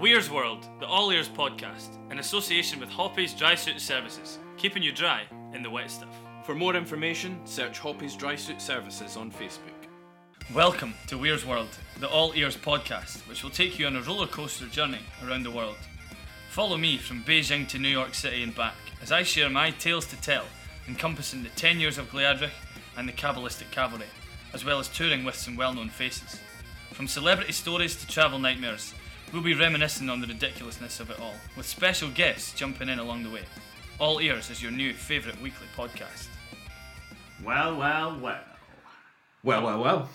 Weir's World, the All Ears podcast, in association with Hoppy's Dry Suit Services, keeping you dry in the wet stuff. For more information, search Hoppy's Dry Suit Services on Facebook. Welcome to Weir's World, the All Ears podcast, which will take you on a roller coaster journey around the world. Follow me from Beijing to New York City and back as I share my tales to tell, encompassing the 10 years of Gleadric and the Kabbalistic Cavalry, as well as touring with some well known faces. From celebrity stories to travel nightmares, we'll be reminiscing on the ridiculousness of it all, with special guests jumping in along the way. All Ears is your new favourite weekly podcast. Well, well, well. Well, well, well.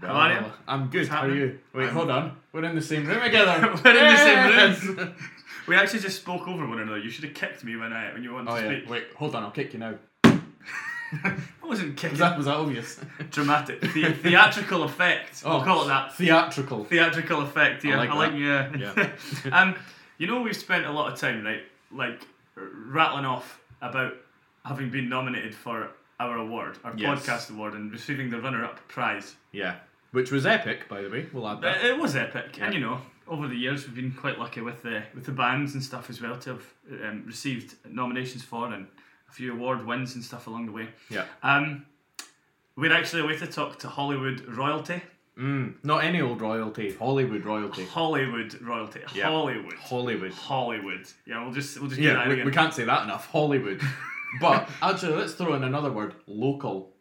How are you? I'm good. What's How are happening? you? Wait, I'm- hold on. We're in the same room together. We're in the same room. We actually just spoke over one another. You should have kicked me when I when you wanted Oh to yeah. speak. Wait, hold on. I'll kick you now. I wasn't kicking. Was that was that obvious? Dramatic, the- theatrical effect. We'll Oh. call it that. Theatrical. Theatrical effect. Yeah, I like like, that. yeah. um, you know, we've spent a lot of time, right, like rattling off about having been nominated for our award, our Yes. podcast award, and receiving the runner-up prize. Yeah. Which was epic, by the way. We'll add that. it was epic, Yeah. and you know, over the years we've been quite lucky with the with the bands and stuff as well to have um, received nominations for and a few award wins and stuff along the way. Yeah. Um, we're actually away to talk to Hollywood royalty, Mm, not any old royalty. Hollywood royalty. Hollywood royalty, Yeah. Hollywood, Hollywood. Hollywood. Yeah, we'll just we'll just do Yeah, that we, again. we can't say that enough. Hollywood. but actually, let's throw in another word. Local.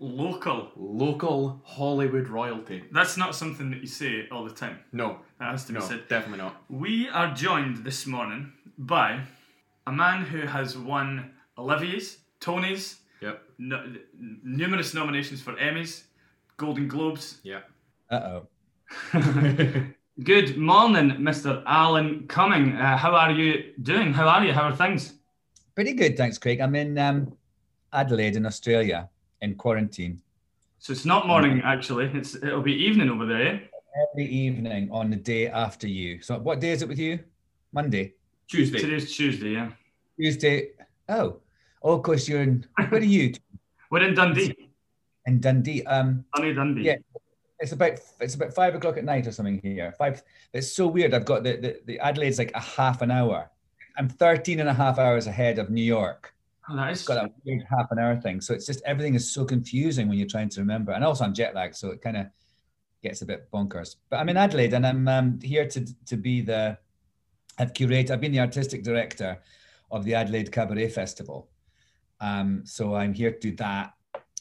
Local. Local Hollywood royalty. That's not something that you say all the time. No. That has to be No, said. definitely not. We are joined this morning by a man who has won Olivier's, Tony's, Yep. no, numerous nominations for Emmys, Golden Globes. Yeah. Uh oh. Good morning, Mr. Alan Cumming. Uh, how are you doing? How are you? How are things? Pretty good, thanks, Craig. I'm in um, Adelaide in Australia in quarantine. So it's not morning actually. It's it'll be evening over there. Eh? Every evening on the day after you. So, what day is it with you? Monday, Tuesday. Today's Tuesday. Yeah, Tuesday. Oh, oh, of course you're in. Where are you? we're in Dundee. In Dundee. Um, Sunny Dundee. Yeah. it's about it's about five o'clock at night or something here. Five. It's so weird. I've got the the, the Adelaide's like a half an hour. I'm 13 and a half hours ahead of New York. Oh, that It's got a weird half an hour thing. So it's just everything is so confusing when you're trying to remember. And also I'm jet lagged, so it kind of gets a bit bonkers. But I'm in Adelaide and I'm um, here to to be the I've curated. I've been the artistic director of the Adelaide Cabaret Festival. Um, so I'm here to do that,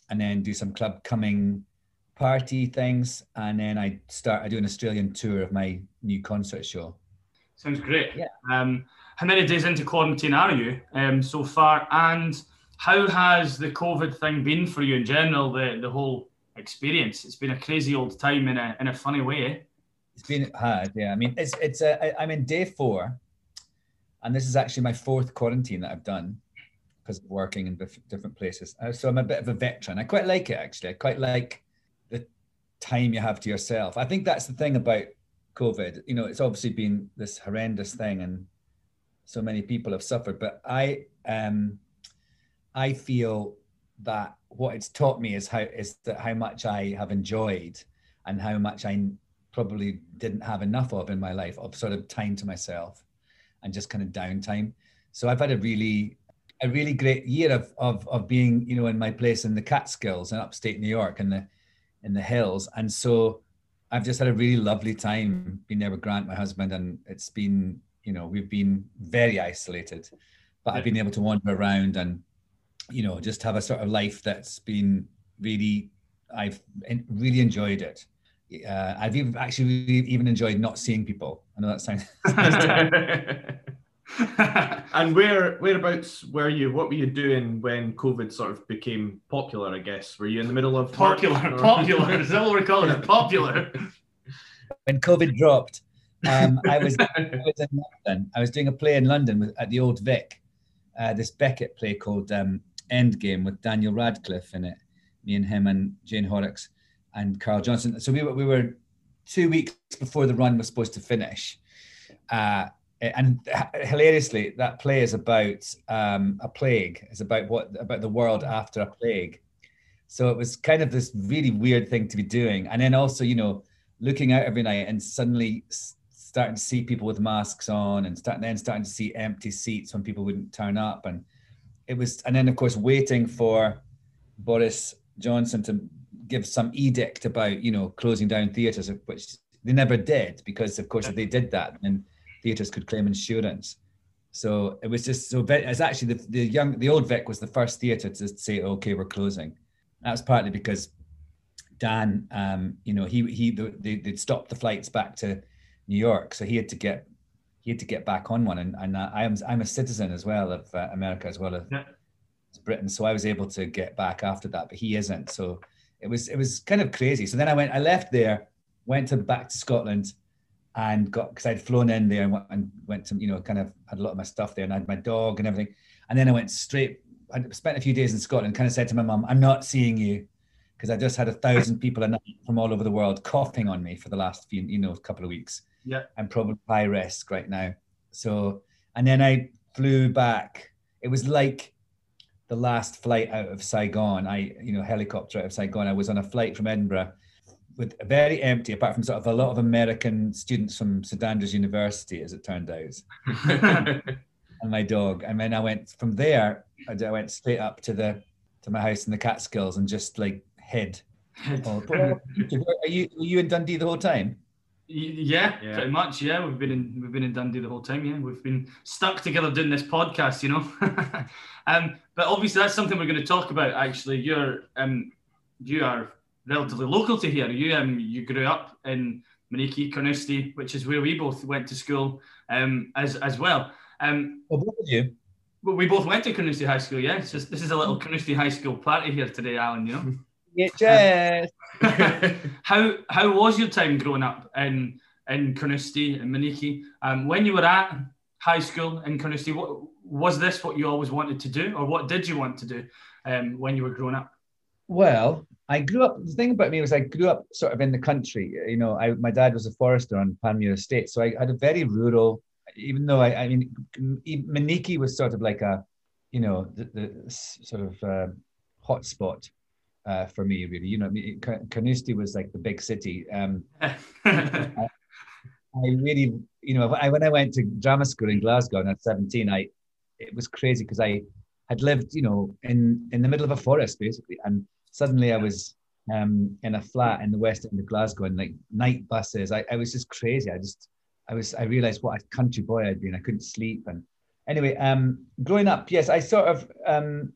and then do some club coming party things, and then I start. I do an Australian tour of my new concert show. Sounds great. Yeah. Um, how many days into quarantine are you um, so far? And how has the COVID thing been for you in general? The the whole experience. It's been a crazy old time in a in a funny way. It's been hard, yeah. I mean, it's it's a, I, I'm in day four, and this is actually my fourth quarantine that I've done because of working in dif- different places. Uh, So I'm a bit of a veteran. I quite like it actually. I quite like the time you have to yourself. I think that's the thing about COVID. You know, it's obviously been this horrendous thing, and so many people have suffered. But I um, I feel that what it's taught me is how is that how much I have enjoyed and how much I probably didn't have enough of in my life of sort of time to myself and just kind of downtime. So I've had a really a really great year of of of being, you know, in my place in the Catskills in upstate New York in the in the hills. And so I've just had a really lovely time being there with Grant, my husband, and it's been, you know, we've been very isolated, but I've been able to wander around and, you know, just have a sort of life that's been really, I've really enjoyed it. Uh, I've even actually really even enjoyed not seeing people. I know that sounds. And where whereabouts were you? What were you doing when COVID sort of became popular? I guess were you in the middle of popular, or- popular. Is that what we're calling it? Popular. when COVID dropped, um, I was I was in London. I was doing a play in London with, at the Old Vic, uh, this Beckett play called um, Endgame with Daniel Radcliffe in it. Me and him and Jane Horrocks and Carl Johnson. So we were we were two weeks before the run was supposed to finish. Uh, and hilariously, that play is about um, a plague. It's about what about the world after a plague. So it was kind of this really weird thing to be doing, and then also, you know, looking out every night and suddenly starting to see people with masks on and starting then starting to see empty seats when people wouldn't turn up. And it was and then of course waiting for boris johnson to give some edict about you know closing down theaters which they never did because of course if they did that. Then theaters could claim insurance. So it was just so it's actually the, the young the old vic was the first theater to say okay we're closing. That's partly because dan um, you know he he they, they'd stopped the flights back to new york so he had to get he had to get back on one. And, and i am i'm a citizen as well of uh, america as well as yeah. britain so i was able to get back after that but he isn't. So it was it was kind of crazy. So then i went i left there went to back to scotland and got because I'd flown in there and went, and went to you know kind of had a lot of my stuff there and I had my dog and everything, and then I went straight. I spent a few days in Scotland. Kind of said to my mum, "I'm not seeing you." Because I just had a thousand people a night from all over the world coughing on me for the last few, you know, couple of weeks. Yeah. I'm probably high risk right now. So, and then I flew back. It was like the last flight out of Saigon. I, you know, helicopter out of Saigon. I was on a flight from Edinburgh with very empty, apart from sort of a lot of American students from St Andrews University, as it turned out, and my dog. And then I went from there. I went straight up to the to my house in the Catskills and just like hid. Oh, are you were you in Dundee the whole time? Yeah, yeah, pretty much. Yeah, we've been in we've been in Dundee the whole time. Yeah, we've been stuck together doing this podcast. You know, um, but obviously that's something we're going to talk about. Actually, you're um, you are relatively local to here. You um you grew up in Monikie, Carnoustie, which is where we both went to school um as as well. Um, well, both of you. Well, we both went to Carnoustie High School. Yeah, it's just this is a little Carnoustie High School party here today, Alan. You know. Yeah. Um, how how was your time growing up in in Carnoustie and Monikie? Um, when you were at high school in Carnoustie, what was this what you always wanted to do, or what did you want to do um, when you were growing up? Well, I grew up. The thing about me was I grew up sort of in the country. You know, I, my dad was a forester on Panmure Estate, so I had a very rural. Even though I, I mean, Monikie was sort of like a, you know, the, the sort of uh, hotspot uh, for me, really. You know, I mean, Carnoustie was like the big city. Um, I, I really, you know, I, when I went to drama school in Glasgow at 17, I it was crazy because I had lived, you know, in in the middle of a forest basically, and suddenly I was um, in a flat in the west end of Glasgow and like night buses. I, I was just crazy. I just, I was, I realized what a country boy I'd been. I couldn't sleep. And anyway, um, growing up, yes, I sort of, um,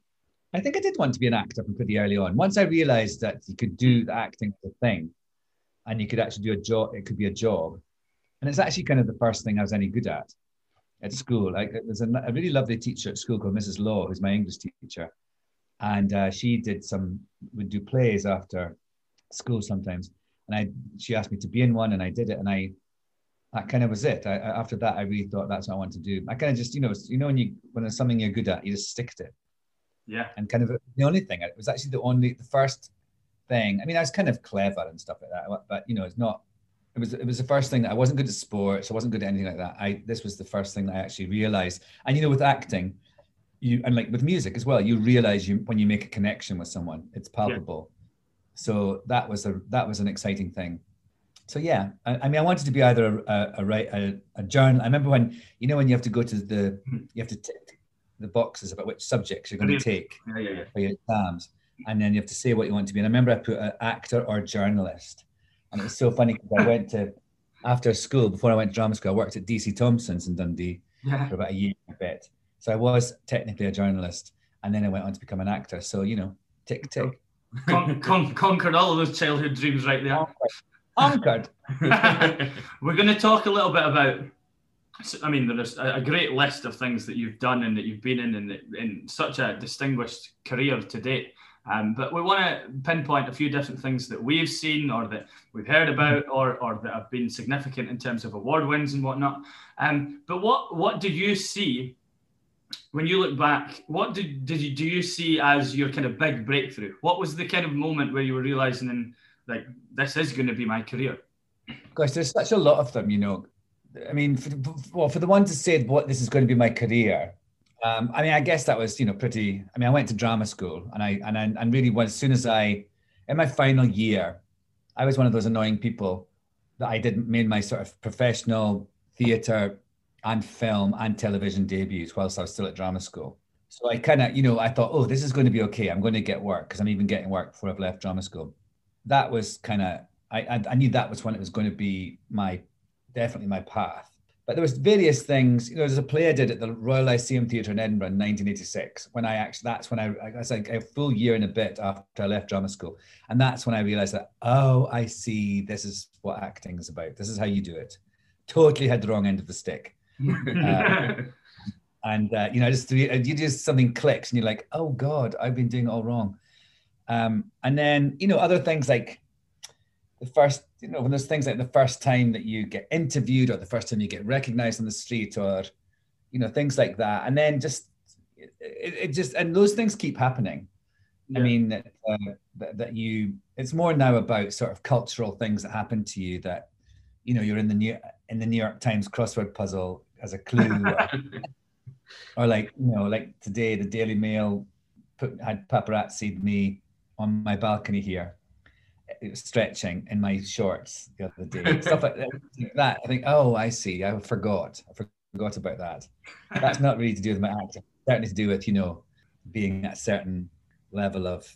I think I did want to be an actor from pretty early on. Once I realized that you could do the acting thing and you could actually do a job, it could be a job. And it's actually kind of the first thing I was any good at at school. Like there's a, a really lovely teacher at school called Mrs. Law, who's my English teacher and uh, she did some would do plays after school sometimes. And i she asked me to be in one and i did it and i that kind of was it. I, after that i really thought that's what i want to do. I kind of just you know you know when you when it's something you're good at you just stick to it. Yeah. And kind of the only thing it was actually the only the first thing i mean i was kind of clever and stuff like that but you know it's not it was it was the first thing that i wasn't good at sports i wasn't good at anything like that. I this was the first thing that i actually realized. And you know with acting you and like with music as well you realize you when you make a connection with someone it's palpable yeah. so that was a that was an exciting thing so yeah i, I mean i wanted to be either a, a, a, a journal i remember when you know when you have to go to the hmm. you have to tick the boxes about which subjects you're going to take yeah, yeah, yeah. for your exams and then you have to say what you want to be and i remember i put an actor or journalist and it was so funny because i went to after school before i went to drama school i worked at dc thomson's in dundee yeah. for about a year a bit so I was technically a journalist, and then I went on to become an actor. So you know, tick tick. Con- con- conquered all of those childhood dreams right there. Conquered. We're going to talk a little bit about. I mean, there's a great list of things that you've done and that you've been in in, in such a distinguished career to date. Um, but we want to pinpoint a few different things that we've seen or that we've heard about or, or that have been significant in terms of award wins and whatnot. Um, but what, what did you see when you look back, what did, did you do you see as your kind of big breakthrough? What was the kind of moment where you were realizing like this is going to be my career? Gosh, there's such a lot of them, you know. I mean, for, well, for the one to say what this is going to be my career, um, I mean, I guess that was you know pretty. I mean, I went to drama school, and I and I, and really, as soon as I, in my final year, I was one of those annoying people that I didn't made my sort of professional theatre and film and television debuts whilst I was still at drama school. So I kind of, you know, I thought, oh, this is going to be okay. I'm going to get work because I'm even getting work before I've left drama school. That was kind of, I, I knew that was when it was going to be my, definitely my path. But there was various things. You know, there's a play I did at the Royal Lyceum Theatre in Edinburgh in 1986. When I actually, that's when I, I was like a full year and a bit after I left drama school, and that's when I realised that oh, I see, this is what acting is about. This is how you do it. Totally had the wrong end of the stick. Uh, and uh, you know, just you just something clicks, and you're like, oh God, I've been doing it all wrong. Um, and then you know, other things like the first, you know, when there's things like the first time that you get interviewed or the first time you get recognized on the street or, you know, things like that. And then just, it, it just, and those things keep happening. Yeah. I mean, uh, that, that you, it's more now about sort of cultural things that happen to you that, you know, you're in the New, in the New York Times crossword puzzle as a clue. or, or like, you know, like today, the Daily Mail put, had paparazzi me on my balcony here stretching in my shorts the other day. Stuff like that. I think, oh, I see. I forgot. I forgot about that. That's not really to do with my acting. Certainly to do with you know being at a certain level of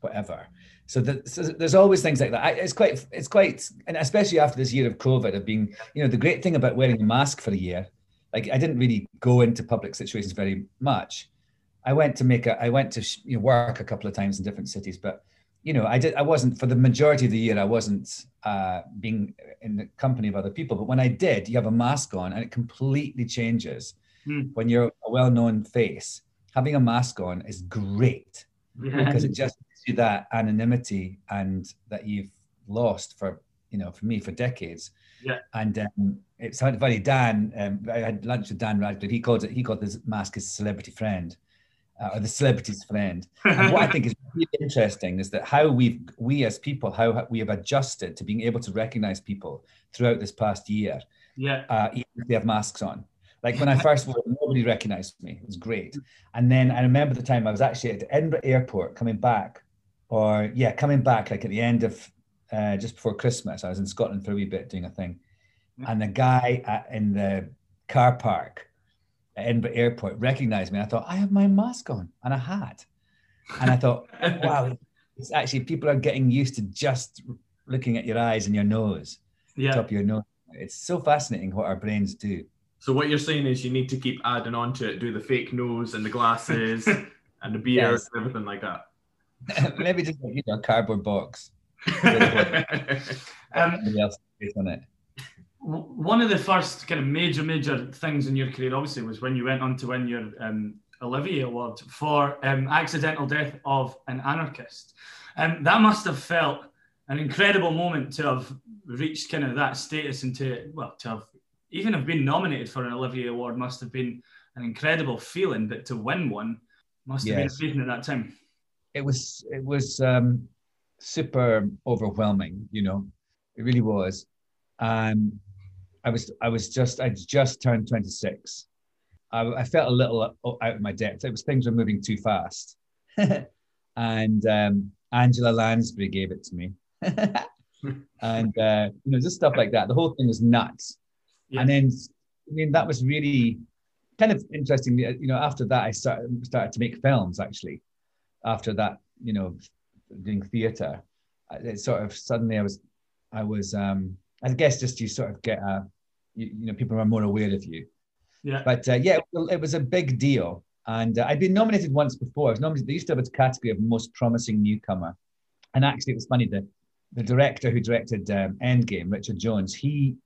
whatever. So, so there's always things like that. I, it's quite, it's quite, and especially after this year of COVID, of being, you know, the great thing about wearing a mask for a year, like I didn't really go into public situations very much. I went to make a, I went to you know, work a couple of times in different cities, but you know, I did. I wasn't for the majority of the year. I wasn't uh, being in the company of other people. But when I did, you have a mask on, and it completely changes. Mm. When you're a well-known face, having a mask on is great yeah. because it just gives you that anonymity and that you've lost for you know for me for decades. Yeah. And um, it's funny. Dan, um, I had lunch with Dan Radcliffe. He called it. He called this mask his celebrity friend uh, or the celebrity's friend. And what I think is really interesting is that how we've we as people how we have adjusted to being able to recognize people throughout this past year. Yeah, uh, even if they have masks on. Like when I first wore nobody recognized me. It was great. And then I remember the time I was actually at Edinburgh Airport coming back, or yeah, coming back like at the end of uh, just before Christmas. I was in Scotland for a wee bit doing a thing, and the guy at, in the car park at Edinburgh Airport recognized me. I thought, I have my mask on and a hat. And I thought, wow, it's actually people are getting used to just looking at your eyes and your nose, yeah. top of your nose. It's so fascinating what our brains do. So what you're saying is you need to keep adding on to it, do the fake nose and the glasses and the beard yes. and everything like that. Maybe just you know, a cardboard box. um, on it one of the first kind of major, major things in your career, obviously, was when you went on to win your um, Olivier Award for um, Accidental Death of an Anarchist. Um, that must have felt an incredible moment to have reached kind of that status and to, well, to have even have been nominated for an Olivier Award must have been an incredible feeling, but to win one must have yes. been a feeling at that time. It was, it was um, super overwhelming, you know, it really was. Um, I was I was just I just turned 26. I, I felt a little out of my depth. It was things were moving too fast, and um, Angela Lansbury gave it to me, and uh, you know just stuff like that. The whole thing was nuts. Yeah. And then I mean that was really kind of interesting. You know, after that I started started to make films actually. After that, you know, doing theatre, it sort of suddenly I was I was um I guess just you sort of get a you, you know people are more aware of you. Yeah. But uh, yeah, it was a big deal, and uh, I'd been nominated once before. I was nominated. They used to have a category of most promising newcomer, and actually, it was funny. The the director who directed um, Endgame, Richard Jones, he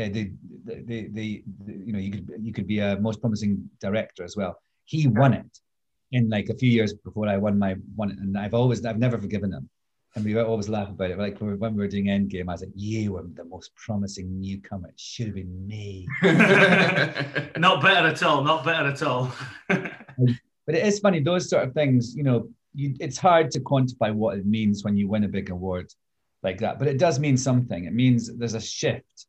uh, the, the, the, the, you know you could you could be a most promising director as well. He won it in like a few years before I won my one, and I've always I've never forgiven him and we always laugh about it. Like when we were doing Endgame, I was like, "You were the most promising newcomer. It should have been me." not better at all. Not better at all. but it is funny those sort of things. You know, you, it's hard to quantify what it means when you win a big award like that, but it does mean something. It means there's a shift,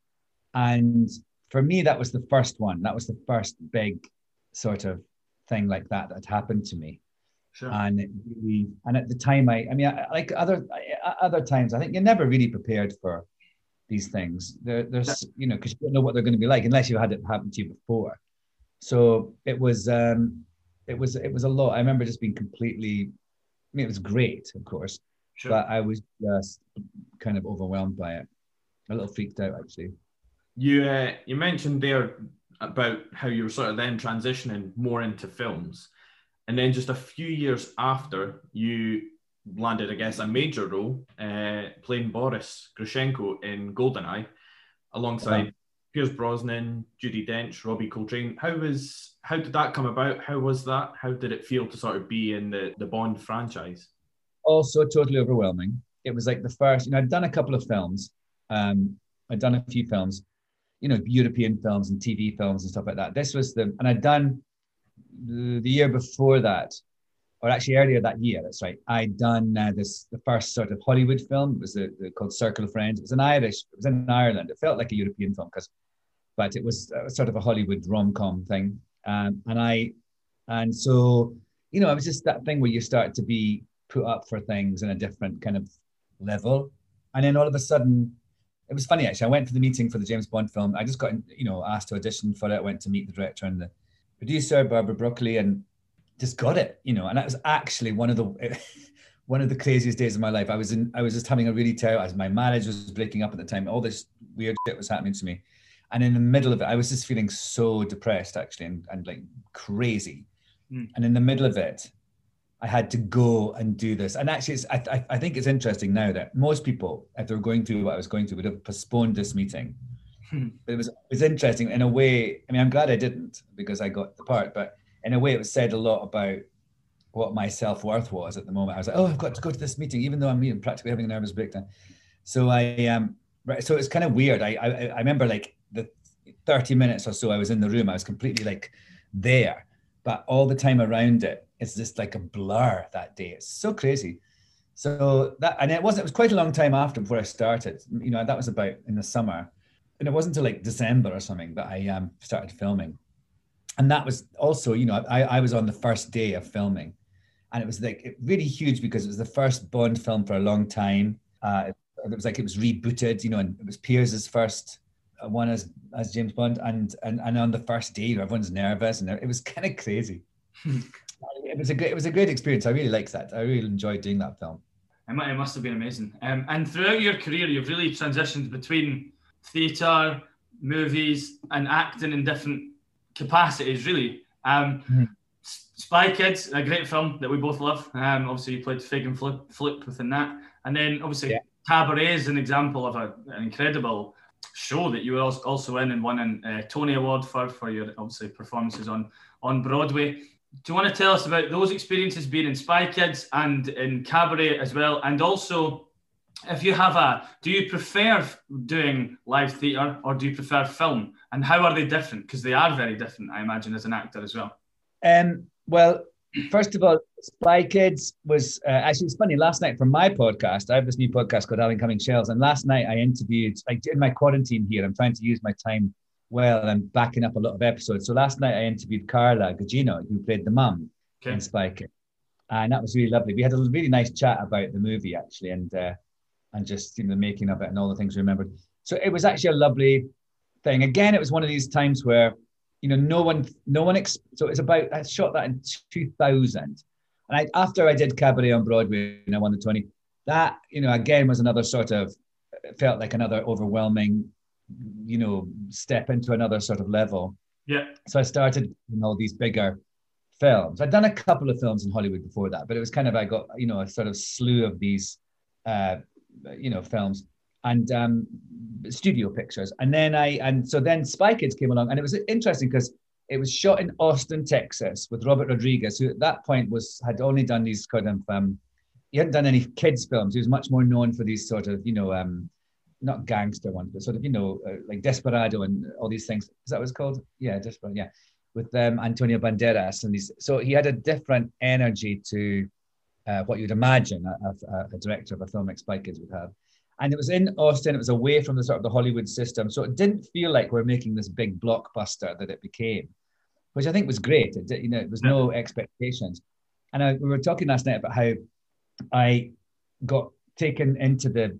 and for me, that was the first one. That was the first big sort of thing like that that happened to me. Sure. And really, and at the time, I, I mean, I, like other other times, I think you're never really prepared for these things. There, there's, you know, because you don't know what they're going to be like unless you had it happen to you before. So it was, um, it was, it was a lot. I remember just being completely. I mean, it was great, of course, Sure. but I was just kind of overwhelmed by it, a little freaked out actually. You uh, you mentioned there about how you were sort of then transitioning more into films, and then just a few years after you landed, I guess, a major role uh, playing Boris Grishenko in Goldeneye, alongside Wow. Pierce Brosnan, Judi Dench, Robbie Coltrane. How was how did that come about? How was that? How did it feel to sort of be in the the Bond franchise? also totally overwhelming. It was like the first, you know, I'd done a couple of films. Um, I'd done a few films, you know, European films and TV films and stuff like that. This was the, and I'd done the, year before that, or actually earlier that year. That's right. I'd done uh, this the first sort of Hollywood film. It was the, called Circle of Friends. It was an Irish. It was in Ireland. It felt like a European film because, but it was uh, sort of a Hollywood rom com thing. Um, and I, and so you know, it was just that thing where you start to be put up for things in a different kind of level. And then all of a sudden, it was funny actually. I went to the meeting for the James Bond film. I just got, you know, asked to audition for it. Went to meet the director and the producer, Barbara Broccoli, and just got it, you know. And that was actually one of the one of the craziest days of my life. I was in, I was just having a really terrible. As my marriage was breaking up at the time, all this weird shit was happening to me, and in the middle of it, I was just feeling so depressed actually, and, and like crazy. Mm. And in the middle of it, I had to go and do this. And actually, it's, I, I, think it's interesting now that most people, if they were going through what I was going through, would have postponed this meeting. Hmm. but it was it was interesting in a way. I mean, I'm glad I didn't because I got the part. But in a way, it was said a lot about what my self worth was at the moment. I was like, oh, I've got to go to this meeting, even though I'm you know, practically having a nervous breakdown. So I um, right. So it's kind of weird. I, I I remember like the 30 minutes or so I was in the room. I was completely like there, but all the time around it, it's just like a blur that day. It's so crazy. So that and it wasn't. It was quite a long time after before I started. You know, that was about in the summer, and it wasn't until like December or something that I um started filming. And that was also, you know, I I was on the first day of filming, and it was like really huge because it was the first Bond film for a long time. Uh, it, was like it was rebooted, you know, and it was Pierce's first uh, one as as James Bond, and and and on the first day, everyone's nervous, and it was kind of crazy. it was a great, it was a great experience. I really liked that. I really enjoyed doing that film. It, must have been amazing. Um, and throughout your career, you've really transitioned between theatre, movies, and acting in different capacities, really. Um, Mhm. Spy Kids, a great film that we both love. Um, obviously, you played Fig and Flip, Floop within that. And then, obviously, Yeah. Cabaret is an example of a, an incredible show that you were also in and won an uh, Tony Award for, for your, obviously, performances on, on Broadway. Do you want to tell us about those experiences being in Spy Kids and in Cabaret as well? And also, if you have a, do you prefer doing live theatre or do you prefer film? And how are they different? Because they are very different, I imagine, as an actor as well. Um, well, first of all, Spy Kids was uh, actually it's funny. Last night for my podcast, I have this new podcast called Alan Cumming Shells, and last night I interviewed like in my quarantine here. I'm trying to use my time well, I'm backing up a lot of episodes. So last night I interviewed Carla Gugino, who played the mum Okay. in Spy Kids, and that was really lovely. We had a really nice chat about the movie actually, and uh, and just you know the making of it and all the things we remembered. So it was actually a lovely thing. Again, it was one of these times where you know no one no one ex- so it's about i shot that in 2000 and i after i did cabaret on broadway and i won the 20 that you know again was another sort of felt like another overwhelming you know step into another sort of level Yeah. so i started you know these bigger films i'd done a couple of films in hollywood before that but it was kind of i got you know a sort of slew of these uh you know films and um, studio pictures. And then I and so then Spy Kids came along, and it was interesting because it was shot in Austin, Texas, with Robert Rodriguez, who at that point was had only done these kind of um, he hadn't done any kids films. He was much more known for these sort of you know um, not gangster ones, but sort of you know uh, like Desperado and all these things. Is that what it's called? Yeah, Desperado. Yeah, with um, Antonio Banderas and these. So he had a different energy to uh, what you'd imagine a, a, a director of a film like Spy Kids would have and it was in Austin. It was away from the sort of the Hollywood system, so it didn't feel like we're making this big blockbuster that it became, which I think was great. It, did- you know, it was no expectations, and I, we were talking last night about how I got taken into the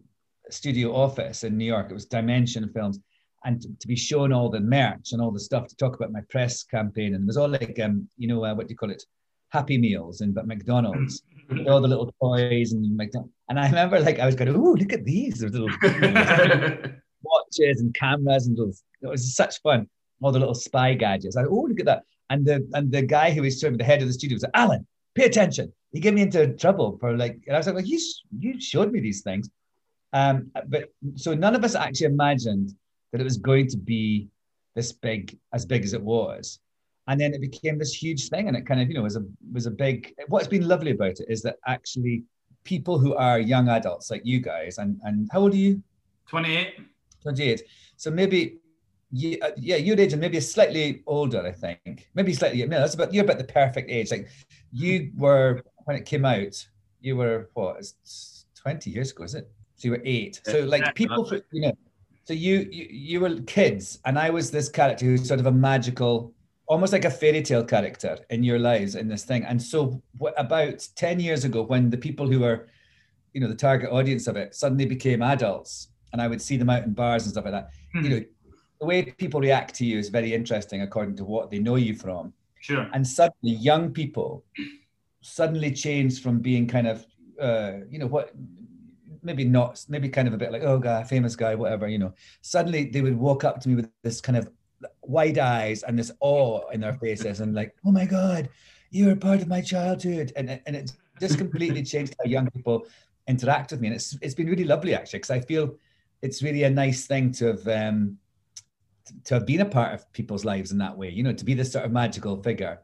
studio office in New York. It was Dimension Films, and to, to, be shown all the merch and all the stuff to talk about my press campaign. And it was all like, um, you know, uh, what do you call it? Happy Meals and but McDonald's, all the little toys and McDonald's. And I remember like I was going, oh, look at these, There's little watches and cameras and little, it was such fun. All the little spy gadgets. I, oh, look at that. And the and the guy who was showing the head of the studio was like, Alan, pay attention. He gave me into trouble for like, and I was like, well, you, you showed me these things. Um, but so none of us actually imagined that it was going to be this big, as big as it was. And then it became this huge thing, and it kind of, you know, was a was a big. What's been lovely about it is that actually people who are young adults like you guys, and and how old are you? Twenty eight. Twenty eight. So maybe yeah, yeah, your age and maybe slightly older, I think. Maybe slightly. No, that's about you're about the perfect age. Like you were when it came out. You were what? It's twenty years ago, is it? So you were eight. So like people, you know, so you, you you were kids, and I was this character who's sort of a magical, almost like a fairy tale character in your lives in this thing. And so what, about ten years ago, when the people who were, you know, the target audience of it suddenly became adults, and I would see them out in bars and stuff like that. Mm-hmm. You hmm. know, the way people react to you is very interesting according to what they know you from. Sure. And suddenly, young people suddenly changed from being kind of, uh, you know, what maybe not, maybe kind of a bit like, oh, guy, famous guy, whatever, you know. Suddenly they would walk up to me with this kind of wide eyes and this awe in their faces and like, oh my God, you're part of my childhood. And, and it just completely changed how young people interact with me. And it's, it's been really lovely actually, because I feel it's really a nice thing to have, um, to have been a part of people's lives in that way, you know, to be this sort of magical figure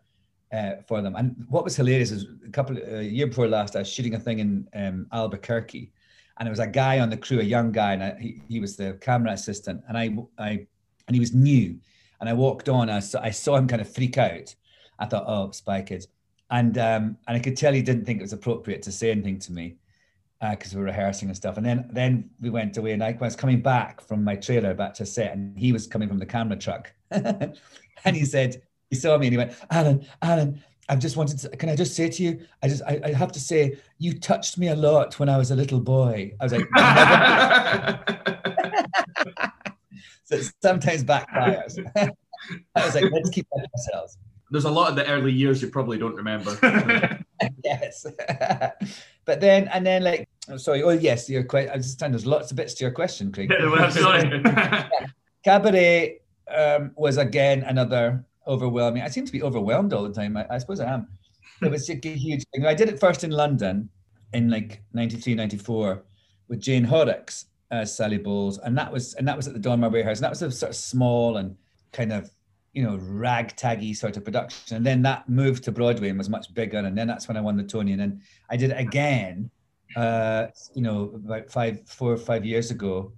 uh, for them. And what was hilarious is a couple a uh, year before last, I was shooting a thing in um, Albuquerque, and there was a guy on the crew, a young guy, and I, he, he was the camera assistant, and I, I, and he was new, and I walked on, I saw, I saw him kind of freak out. I thought, oh, Spy Kids, and um, and I could tell he didn't think it was appropriate to say anything to me because uh, we were rehearsing and stuff. And then then we went away, and I was coming back from my trailer back to set, and he was coming from the camera truck, and he said he saw me and he went, Alan, Alan, I've just wanted to, can I just say to you, I just, I, I have to say, you touched me a lot when I was a little boy. I was like, so it sometimes backfires. I was like, let's keep that to ourselves. There's a lot of the early years you probably don't remember. yes. but then, and then like, oh, sorry, oh yes, your question, I understand there's lots of bits to your question, Craig. Yeah, well, sorry. Cabaret um, was again another overwhelming. I seem to be overwhelmed all the time. I, I suppose I am. It was a huge thing. I did it first in London in like 93, 94 with Jane Horrocks as Sally Bowles. And that was and that was at the Donmar Warehouse. And that was a sort of small and kind of, you know, ragtaggy sort of production. And then that moved to Broadway and was much bigger. And then that's when I won the Tony. And then I did it again, uh, you know, about five, four or five years ago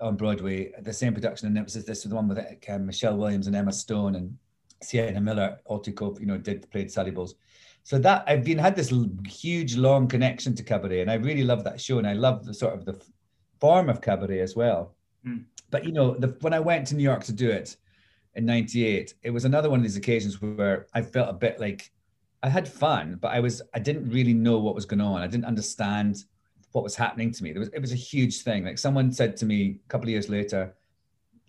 on Broadway, the same production. And it was this the one with uh, Michelle Williams and Emma Stone and Sienna Miller, Altikov, you know, did played Sally Bowles. So that I've been had this huge long connection to cabaret, and I really love that show, and I love the sort of the form of cabaret as well. Mm. But you know, the, when I went to New York to do it in '98, it was another one of these occasions where I felt a bit like I had fun, but I was I didn't really know what was going on. I didn't understand what was happening to me. There was it was a huge thing. Like someone said to me a couple of years later,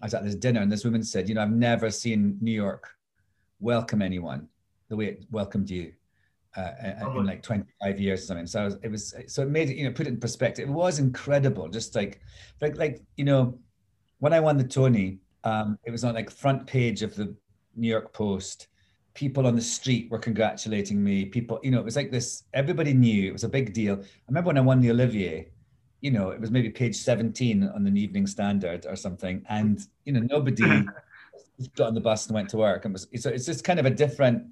I was at this dinner, and this woman said, "You know, I've never seen New York welcome anyone the way it welcomed you uh, oh. in like 25 years or something. So was, it was, so it made it, you know, put it in perspective. It was incredible. Just like, like, like, you know, when I won the Tony, um, it was on like front page of the New York Post. People on the street were congratulating me. People, you know, it was like this. Everybody knew it was a big deal. I remember when I won the Olivier. You know, it was maybe page 17 on the Evening Standard or something, and you know, nobody got on the bus and went to work and was so it's just kind of a different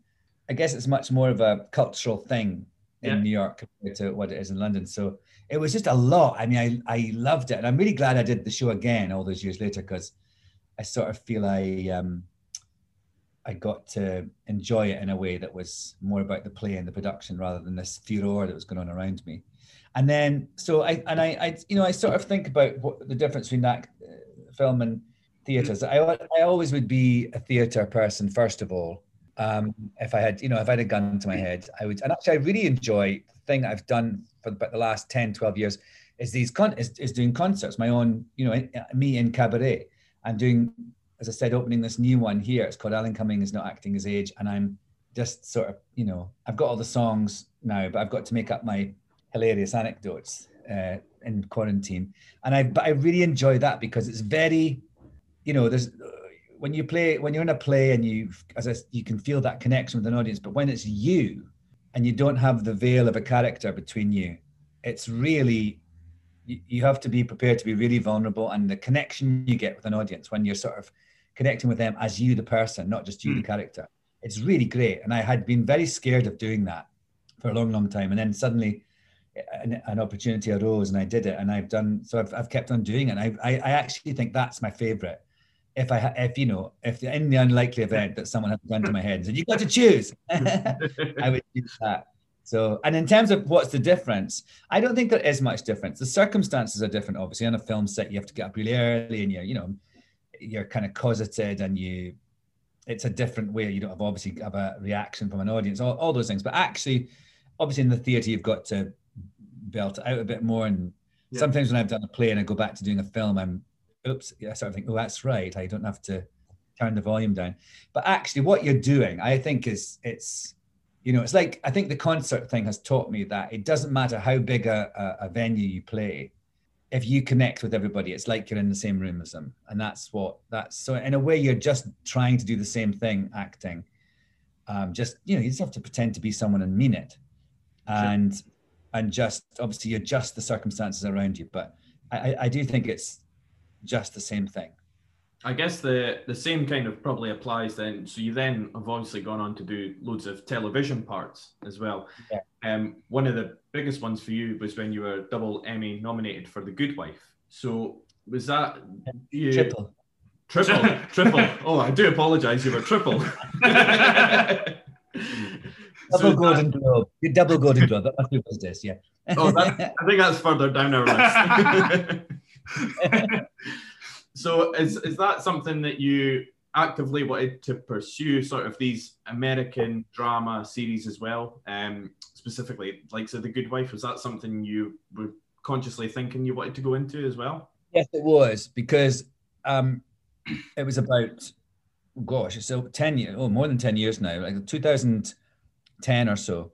i guess it's much more of a cultural thing in yeah. new york compared to what it is in london. So it was just a lot. I mean i i loved it. And i'm really glad i did the show again all those years later because i sort of feel i um i got to enjoy it in a way that was more about the play and the production rather than this furor that was going on around me. And then so i and i i you know i sort of think about what the difference between that uh, film and theaters. I, I always would be a theater person, first of all. Um, if I had, you know, if I had a gun to my head, I would. And actually, I really enjoy the thing I've done for about the last 10, 12 years is these con is, is doing concerts. My own, you know, me in cabaret. I'm doing, as I said, opening this new one here. It's called Alan Cumming is not acting his age, and I'm just sort of, you know, I've got all the songs now, but I've got to make up my hilarious anecdotes uh, in quarantine. And I, but I really enjoy that because it's very, you know, there's when you play when you're in a play and you, as I, you can feel that connection with an audience. But when it's you, and you don't have the veil of a character between you, it's really you, you have to be prepared to be really vulnerable and the connection you get with an audience when you're sort of connecting with them as you the person not just you mm. the hmm. character it's really great and i had been very scared of doing that for a long long time and then suddenly an, an opportunity arose and i did it and i've done so i've, I've kept on doing it I, I, I actually think that's my favorite if I if you know if in the unlikely event that someone had a gun to my head and said you got to choose, I would do that. So, and in terms of what's the difference, I don't think there is much difference. The circumstances are different. Obviously, on a film set, you have to get up really early, and you're, you know, you're kind of cosseted, and you, it's a different way. You don't have obviously have a reaction from an audience, all, all those things. But actually, obviously, in the theatre, you've got to belt it out a bit more. And yeah. sometimes when I've done a play and I go back to doing a film, I'm, oops, I sort of think, oh, that's right. I don't have to turn the volume down. But actually, what you're doing, I think, is it's you know, it's like I think the concert thing has taught me that it doesn't matter how big a, a, venue you play, if you connect with everybody, it's like you're in the same room as them, and that's what that's. So in a way, you're just trying to do the same thing, acting. Um, just you know, you just have to pretend to be someone and mean it, and sure. and just obviously you adjust the circumstances around you. But I, I do think it's just the same thing. I guess the the same kind of probably applies then. So you then have obviously gone on to do loads of television parts as well. Yeah. Um, one of the biggest ones for you was when you were double Emmy nominated for The Good Wife. So was that you, triple? Triple, triple. Oh, I do apologise. You were triple. double so Golden that, Globe. Double Golden Globe. That must be this. Yeah. oh, that, I think that's further down our list. So is is that something that you actively wanted to pursue, sort of these American drama series as well? Um, specifically, like so, The Good Wife. Was that something you were consciously thinking you wanted to go into as well? Yes, it was because um, it was about gosh, so ten years, oh, more than ten years now, like 2010 or so.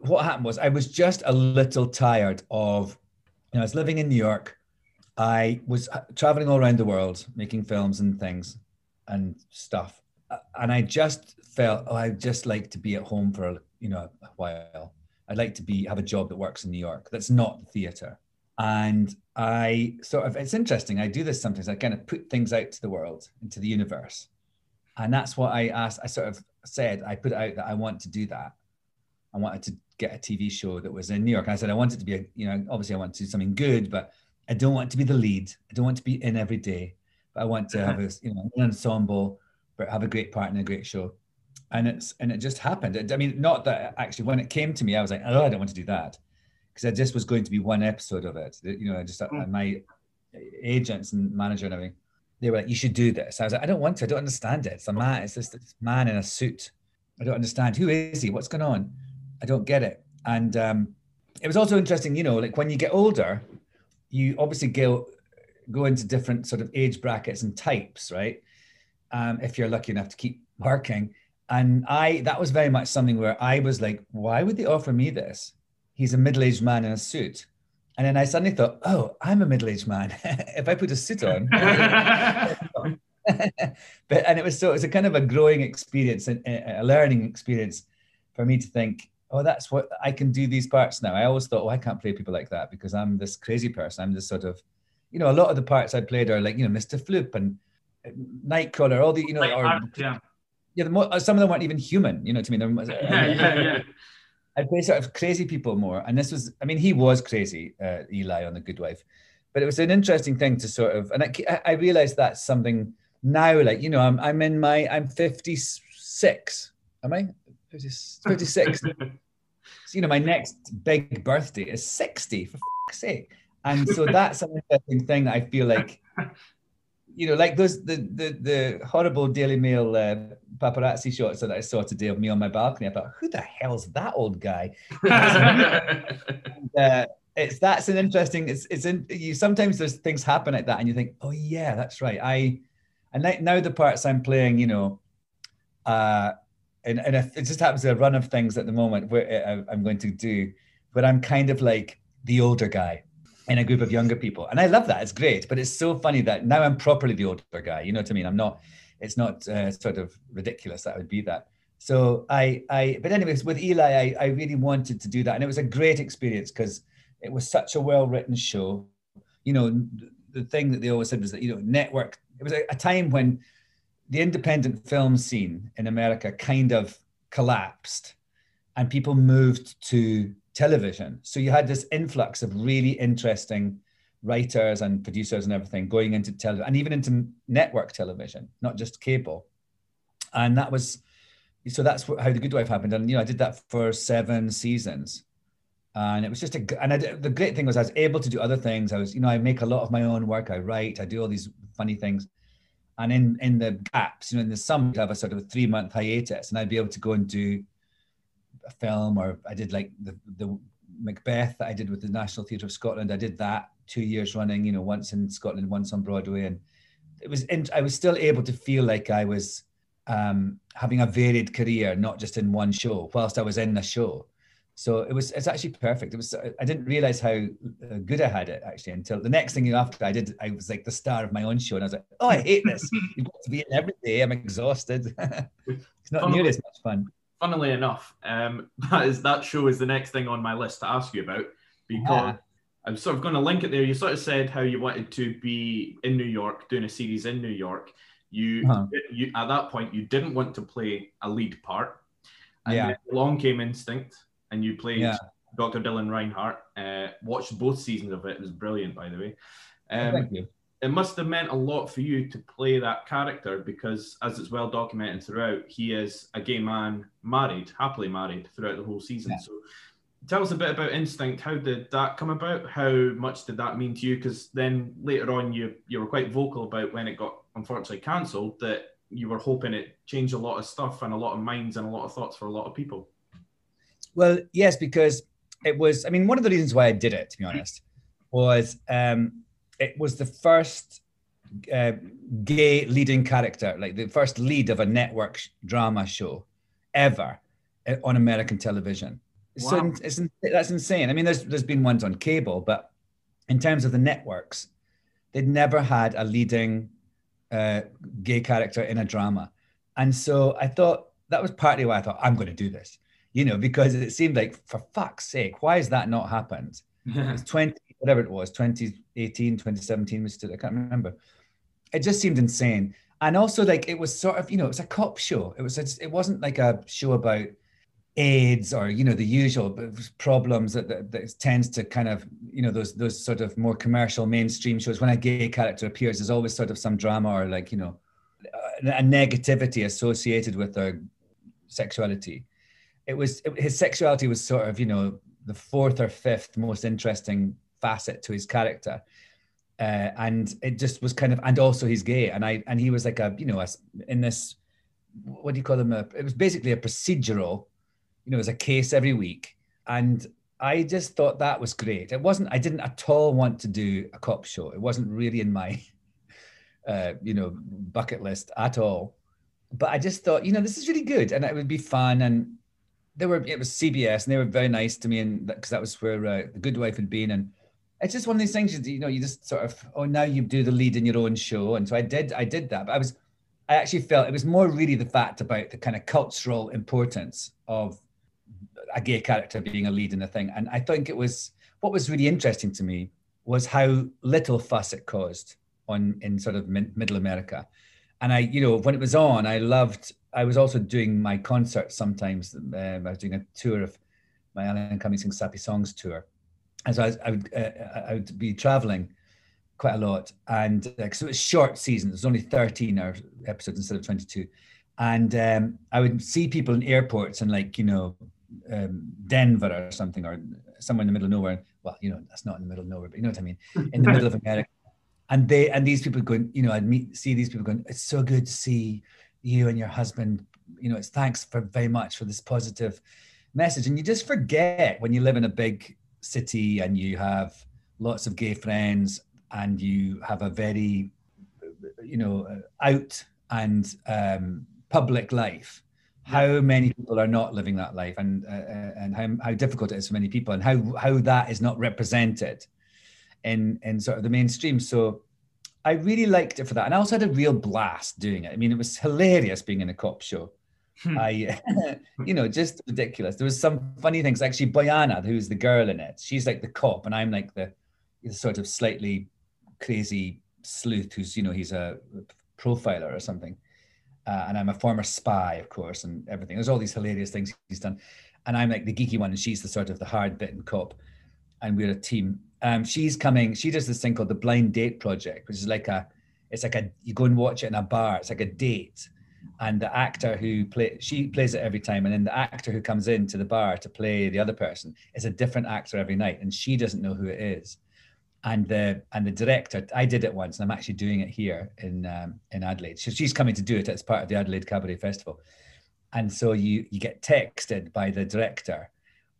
What happened was I was just a little tired of, you know, I was living in New York. I was uh, traveling all around the world, making films and things and stuff. Uh, and I just felt, oh, I'd just like to be at home for, you know, a while. I'd like to be, have a job that works in New York that's not the theater. And I sort of, it's interesting. I do this sometimes. I kind of put things out to the world, into the universe. And that's what I asked. I sort of said, I put out that I want to do that. I wanted to get a TV show that was in New York. And I said, I wanted to be a, you know, obviously I want to do something good, but I don't want to be the lead. I don't want to be in every day, but I want to have a you know an ensemble, but have a great part in a great show. And it's and it just happened. I mean, not that actually when it came to me, I was like, oh, I don't want to do that because I just was going to be one episode of it. You know, I just mm. my agents and manager and everything, they were like, you should do this. I was like, I don't want to. I don't understand it. It's a man. It's this, this man in a suit. I don't understand. Who is he? What's going on? I don't get it. And um, it was also interesting, you know, like when you get older, you obviously go go into different sort of age brackets and types, right? Um, if you're lucky enough to keep working. And I that was very much something where I was like, why would they offer me this? He's a middle-aged man in a suit. And then I suddenly thought, oh, I'm a middle-aged man. if I put a suit on. but and it was so it was a kind of a growing experience and a learning experience for me to think oh, that's what I can do these parts now. I always thought, oh, I can't play people like that because I'm this crazy person. I'm this sort of, you know, a lot of the parts I played are like, you know, Mr. Floop and uh, Nightcrawler, all the, you know, or, yeah. Yeah, the uh, some of them weren't even human, you know, to me. yeah, yeah, yeah. I play sort of crazy people more. And this was, I mean, he was crazy, uh, Eli on The Good Wife. But it was an interesting thing to sort of, and I, I realized that's something now, like, you know, I'm, I'm in my, I'm 56. Am I? 56. so, you know, my next big birthday is 60, for sake. And so that's an interesting thing that I feel like, you know, like those, the, the, the horrible Daily Mail uh, paparazzi shots that I saw today of me on my balcony. I thought, who the hell's that old guy? and, uh, it's that's an interesting. It's it's in you. Sometimes there's things happen like that, and you think, oh yeah, that's right. I and now the parts I'm playing, you know, uh, and and it just happens to a run of things at the moment where uh, I'm going to do, but I'm kind of like the older guy in a group of younger people, and I love that. It's great, but it's so funny that now I'm properly the older guy. You know what I mean? I'm not. It's not uh, sort of ridiculous that I would be that. So I, I, but anyways, with Eli, I, I really wanted to do that, and it was a great experience because it was such a well written show. You know, the thing that they always said was that you know, network. It was a, a time when the independent film scene in America kind of collapsed, and people moved to television. So you had this influx of really interesting writers and producers and everything going into television and even into network television, not just cable. And that was so that's how the Good Wife happened. And you know, I did that for seven seasons and it was just a and I, the great thing was I was able to do other things. I was, you know, I make a lot of my own work. I write, I do all these funny things, and in in the gaps, you know, in the summer, I'd have a sort of a three month hiatus, and I'd be able to go and do a film, or I did like the the Macbeth that I did with the National Theatre of Scotland. I did that two years running, you know, once in Scotland, once on Broadway, and it was. In, I was still able to feel like I was um, having a varied career, not just in one show, whilst I was in the show so it was it's actually perfect. It was i didn't realize how uh, good i had it actually until the next thing after i did i was like the star of my own show and i was like oh i hate this. You've got to be in every day. I'm exhausted. It's not funnily, nearly as much fun. Funnily enough um that is that show is the next thing on my list to ask you about because yeah. i'm sort of going to link it there. You sort of said how you wanted to be in new york doing a series in new york. You, uh-huh. you at that point you didn't want to play a lead part. And yeah. along came instinct and you played yeah. Dr. Dylan Reinhardt. Uh, watched both seasons of it. It was brilliant, by the way. Um, Thank you. It must have meant a lot for you to play that character because, as it's well documented throughout, he is a gay man, married, happily married throughout the whole season. Yeah. So, tell us a bit about Instinct. How did that come about? How much did that mean to you? Because then later on, you you were quite vocal about when it got unfortunately cancelled that you were hoping it changed a lot of stuff and a lot of minds and a lot of thoughts for a lot of people. Well, yes, because it was. I mean, one of the reasons why I did it, to be honest, was um, it was the first uh, gay leading character, like the first lead of a network sh- drama show ever uh, on American television. Wow. So it's, that's insane. I mean, there's there's been ones on cable, but in terms of the networks, they'd never had a leading uh, gay character in a drama, and so I thought that was partly why I thought I'm going to do this you know, because it seemed like, for fuck's sake, why has that not happened? it's 20, whatever it was, 2018, 2017, I can't remember. It just seemed insane. And also, like, it was sort of, you know, it was a cop show. It was, it wasn't like a show about AIDS or, you know, the usual problems that, that, that tends to kind of, you know, those, those sort of more commercial mainstream shows. When a gay character appears, there's always sort of some drama or like, you know, a negativity associated with their sexuality it was it, his sexuality was sort of you know the fourth or fifth most interesting facet to his character. Uh, and it just was kind of and also he's gay. And i and he was like a you know a, in this what do you call them? A, it was basically a procedural you know it was a case every week. And i just thought that was great. It wasn't i didn't at all want to do a cop show. It wasn't really in my uh, you know bucket list at all. But i just thought you know this is really good and it would be fun. And they were it was CBS and they were very nice to me and because that was where uh, the Good Wife had been and it's just one of these things you know you just sort of oh now you do the lead in your own show and so I did I did that but I was I actually felt it was more really the fact about the kind of cultural importance of a gay character being a lead in the thing and I think it was what was really interesting to me was how little fuss it caused on in sort of middle America and I you know when it was on I loved I was also doing my concerts sometimes. Um, I was doing a tour of my Alan Cumming Sing Sappy Songs tour. And so I, I would, uh, I would be traveling quite a lot. And uh, so it was short season, there's only 13 episodes instead of 22. And um, I would see people in airports and like, you know, um, Denver or something, or somewhere in the middle of nowhere. Well, you know, that's not in the middle of nowhere, but you know what I mean? In the middle of America. And they, and these people going, you know, I'd meet, see these people going, it's so good to see you and your husband you know it's thanks for very much for this positive message and you just forget when you live in a big city and you have lots of gay friends and you have a very, you know, out and um, public life. How many people are not living that life, and uh, uh, and how, how difficult it is for many people, and how how that is not represented in in sort of the mainstream. So I really liked it for that, and I also had a real blast doing it. I mean, it was hilarious being in a cop show. Hmm. I, you know, just ridiculous. There was some funny things. Actually, Bojana, who's the girl in it, she's like the cop, and I'm like the, the sort of slightly crazy sleuth who's, you know, he's a profiler or something. Uh, and I'm a former spy, of course, and everything. There's all these hilarious things he's done, and I'm like the geeky one, and she's the sort of the hard bitten cop, and we're a team. Um, she's coming. She does this thing called the Blind Date Project, which is like a, it's like a you go and watch it in a bar. It's like a date, and the actor who play she plays it every time, and then the actor who comes into the bar to play the other person is a different actor every night, and she doesn't know who it is and the and the director i did it once and i'm actually doing it here in um, in adelaide so she's coming to do it as part of the adelaide cabaret festival and so you you get texted by the director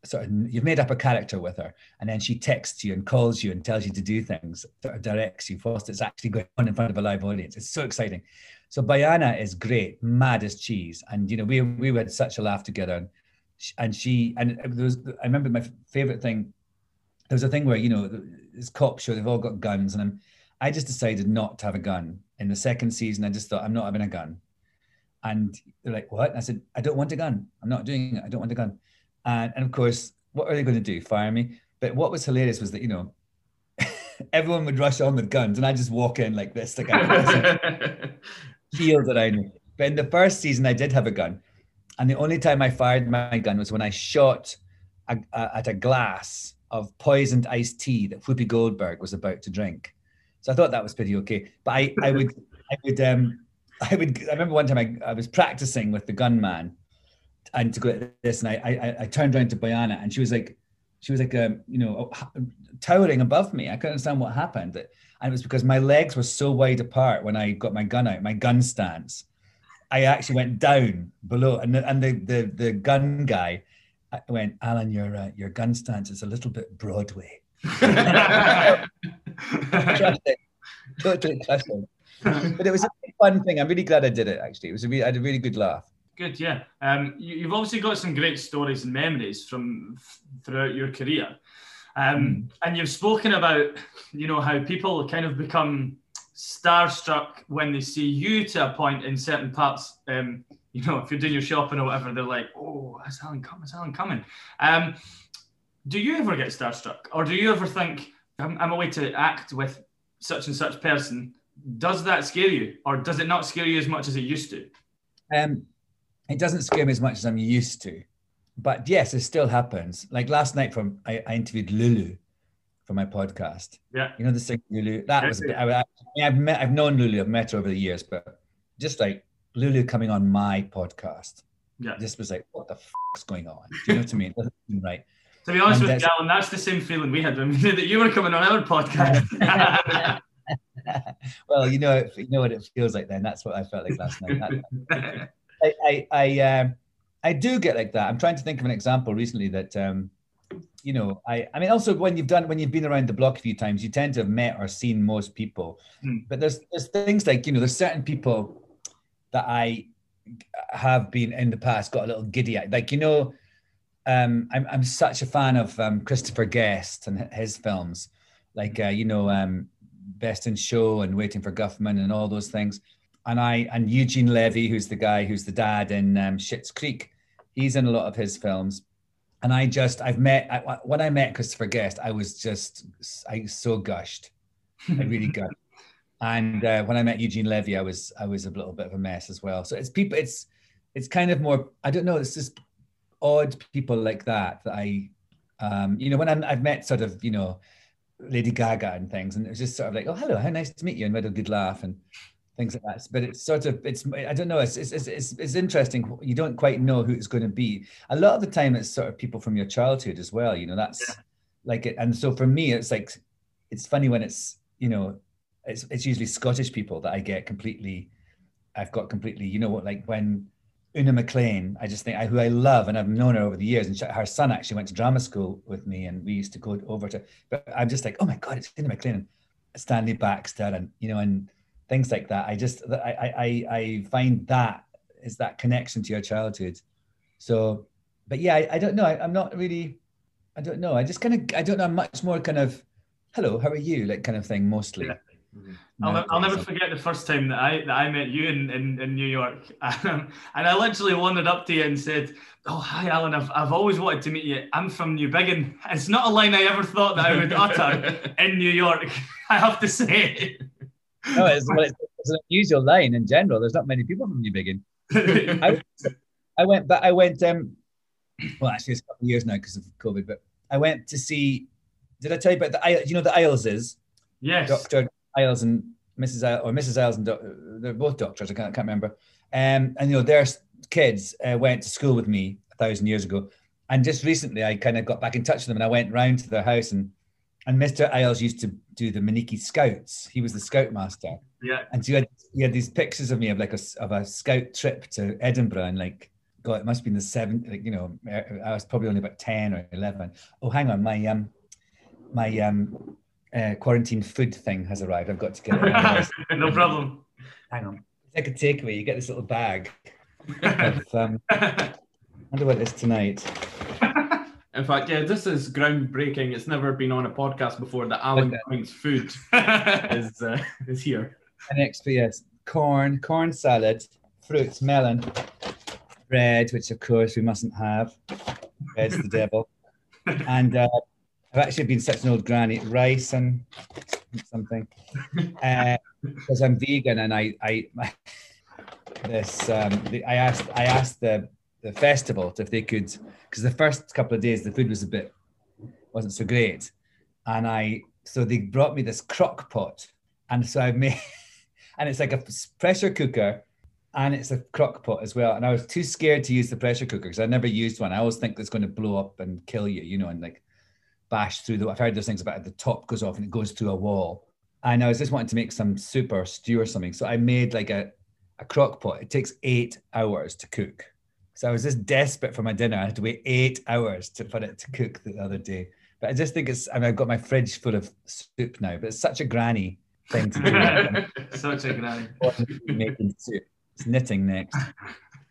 sort of you've made up a character with her and then she texts you and calls you and tells you to do things sort of directs you whilst it's actually going on in front of a live audience. It's so exciting. So Bojana is great mad as cheese. And you know we we had such a laugh together. And and she and there was i remember my favorite thing there was a thing where you know this cop show they've all got guns and I'm I just decided not to have a gun. In the second season I just thought I'm not having a gun. And they're like what? And I said I don't want a gun. I'm not doing it. I don't want a gun and, and of course what are they going to do fire me but what was hilarious was that you know everyone would rush on with guns and I just walk in like this like I shield around but in the first season I did have a gun and the only time I fired my gun was when I shot a, a, at a glass of poisoned iced tea that Whoopi Goldberg was about to drink. So I thought that was pretty okay. But I, I would, I would, um, I would. I remember one time I, I was practicing with the gunman, and to go at this, and I, I, I turned around to Bojana, and she was like, she was like, um, you know, towering above me. I couldn't understand what happened, and it was because my legs were so wide apart when I got my gun out, my gun stance. I actually went down below, and the, and the the the gun guy went, Alan, your uh, your gun stance is a little bit Broadway. totally. But it was a fun thing. I'm really glad I did it. Actually, it was a really, I had a really good laugh. Good, yeah. Um, you, have obviously got some great stories and memories from throughout your career, um, mm. and you've spoken about, you know, how people kind of become starstruck when they see you to a point in certain parts. Um, you know, if you're doing your shopping or whatever, they're like, oh, is Alan coming? Is Alan coming? Um, do you ever get starstruck? Or do you ever think, I'm, I'm away to act with such and such person? Does that scare you? Or does it not scare you as much as it used to? Um, it doesn't scare me as much as I'm used to. But yes, it still happens. Like last night, from I, I interviewed Lulu for my podcast. Yeah. You know the singer Lulu. That was. I, I, I've met. I've known Lulu. I've met her over the years, but just like Lulu coming on my podcast. Yeah. This was like, what the is going on? Do you know what I mean? right. To be honest and with you, Alan, that's the same feeling we had when we knew that you were coming on our podcast. well, you know, you know what it feels like. Then that's what I felt like last night. I, I, I, um, I do get like that. I'm trying to think of an example recently that, um, you know, I, I mean, also when you've done, when you've been around the block a few times, you tend to have met or seen most people. Mm. But there's, there's things like, you know, there's certain people that I have been in the past got a little giddy at. Like, you know, um, I'm, I'm such a fan of um, Christopher Guest and his films, like, uh, you know, um, Best in Show and Waiting for Guffman and all those things. And I, and Eugene Levy, who's the guy who's the dad in um, Schitt's Creek, he's in a lot of his films. And I just, I've met, I, when I met Christopher Guest, I was just, I so gushed. I really gushed. And uh, when I met Eugene Levy, I was I was a little bit of a mess as well. So it's people, it's it's kind of more. I don't know. It's just odd people like that that I, um, you know, when i have met sort of you know, Lady Gaga and things, and it's just sort of like, oh hello, how nice to meet you, and we had a good laugh and things like that. But it's sort of it's I don't know. It's it's it's, it's interesting. You don't quite know who it's going to be. A lot of the time, it's sort of people from your childhood as well. You know, that's yeah. like it. And so for me, it's like it's funny when it's you know it's it's usually Scottish people that I get completely. I've got completely, you know what, like when Una McLean, I just think I, who I love and I've known her over the years, and she, her son actually went to drama school with me, and we used to go over to. But I'm just like, oh my god, it's Una McLean, and Stanley Baxter, and you know, and things like that. I just I I I find that is that connection to your childhood. So, but yeah, I, I don't know. I, I'm not really. I don't know. I just kind of I don't know. I'm much more kind of, hello, how are you, like kind of thing mostly. Yeah. I'll, I'll never forget the first time that I that I met you in, in, in New York, um, and I literally wandered up to you and said, "Oh, hi, Alan. I've, I've always wanted to meet you. I'm from Newbigging." It's not a line I ever thought that I would utter in New York. I have to say. No, it's, well, it's, it's, an unusual line in general. There's not many people from Newbigging. I, I went, but I went. Um, well, actually, it's a couple of years now because of COVID. But I went to see. Did I tell you about the? You know, the Isles is. Yes. Doctor Isles and Mrs. Isles, or Mrs. Isles and they're both doctors. I can't, I can't remember. Um, and you know, their kids uh, went to school with me a thousand years ago, and just recently I kind of got back in touch with them, and I went round to their house and and Mr. Isles used to do the Monikie Scouts. He was the scoutmaster. Yeah. And so you had, you had these pictures of me of like a of a scout trip to Edinburgh and like God, it must have been the seven. Like you know, I was probably only about ten or eleven. Oh, hang on, my um, my um, uh, quarantine food thing has arrived. I've got to get it. no problem. Hang on. It's like a takeaway. You get this little bag. of, um, I wonder what it is tonight. In fact, yeah, this is groundbreaking. It's never been on a podcast before that Alan okay. Points food is uh, is here. And next, yes, corn, corn salad, fruits, melon, bread, which of course we mustn't have. Bread's the devil. And uh, I've actually been such an old granny. Rice and something, because uh, I'm vegan and I I this um, the, I asked I asked the the festival if they could because the first couple of days the food was a bit wasn't so great, and I so they brought me this crock pot, and so I made and it's like a pressure cooker and it's a crock pot as well. And I was too scared to use the pressure cooker because I never used one. I always think it's going to blow up and kill you, you know, and like bash through the. I've heard those things about it, the top goes off and it goes through a wall. And I was just wanting to make some soup or stew or something. So I made like a, a crock pot. It takes eight hours to cook. So I was just desperate for my dinner. I had to wait eight hours to, for it to cook the other day. But I just think it's, I mean, I've got my fridge full of soup now, but it's such a granny thing to do. such a granny. Making soup. It's knitting next.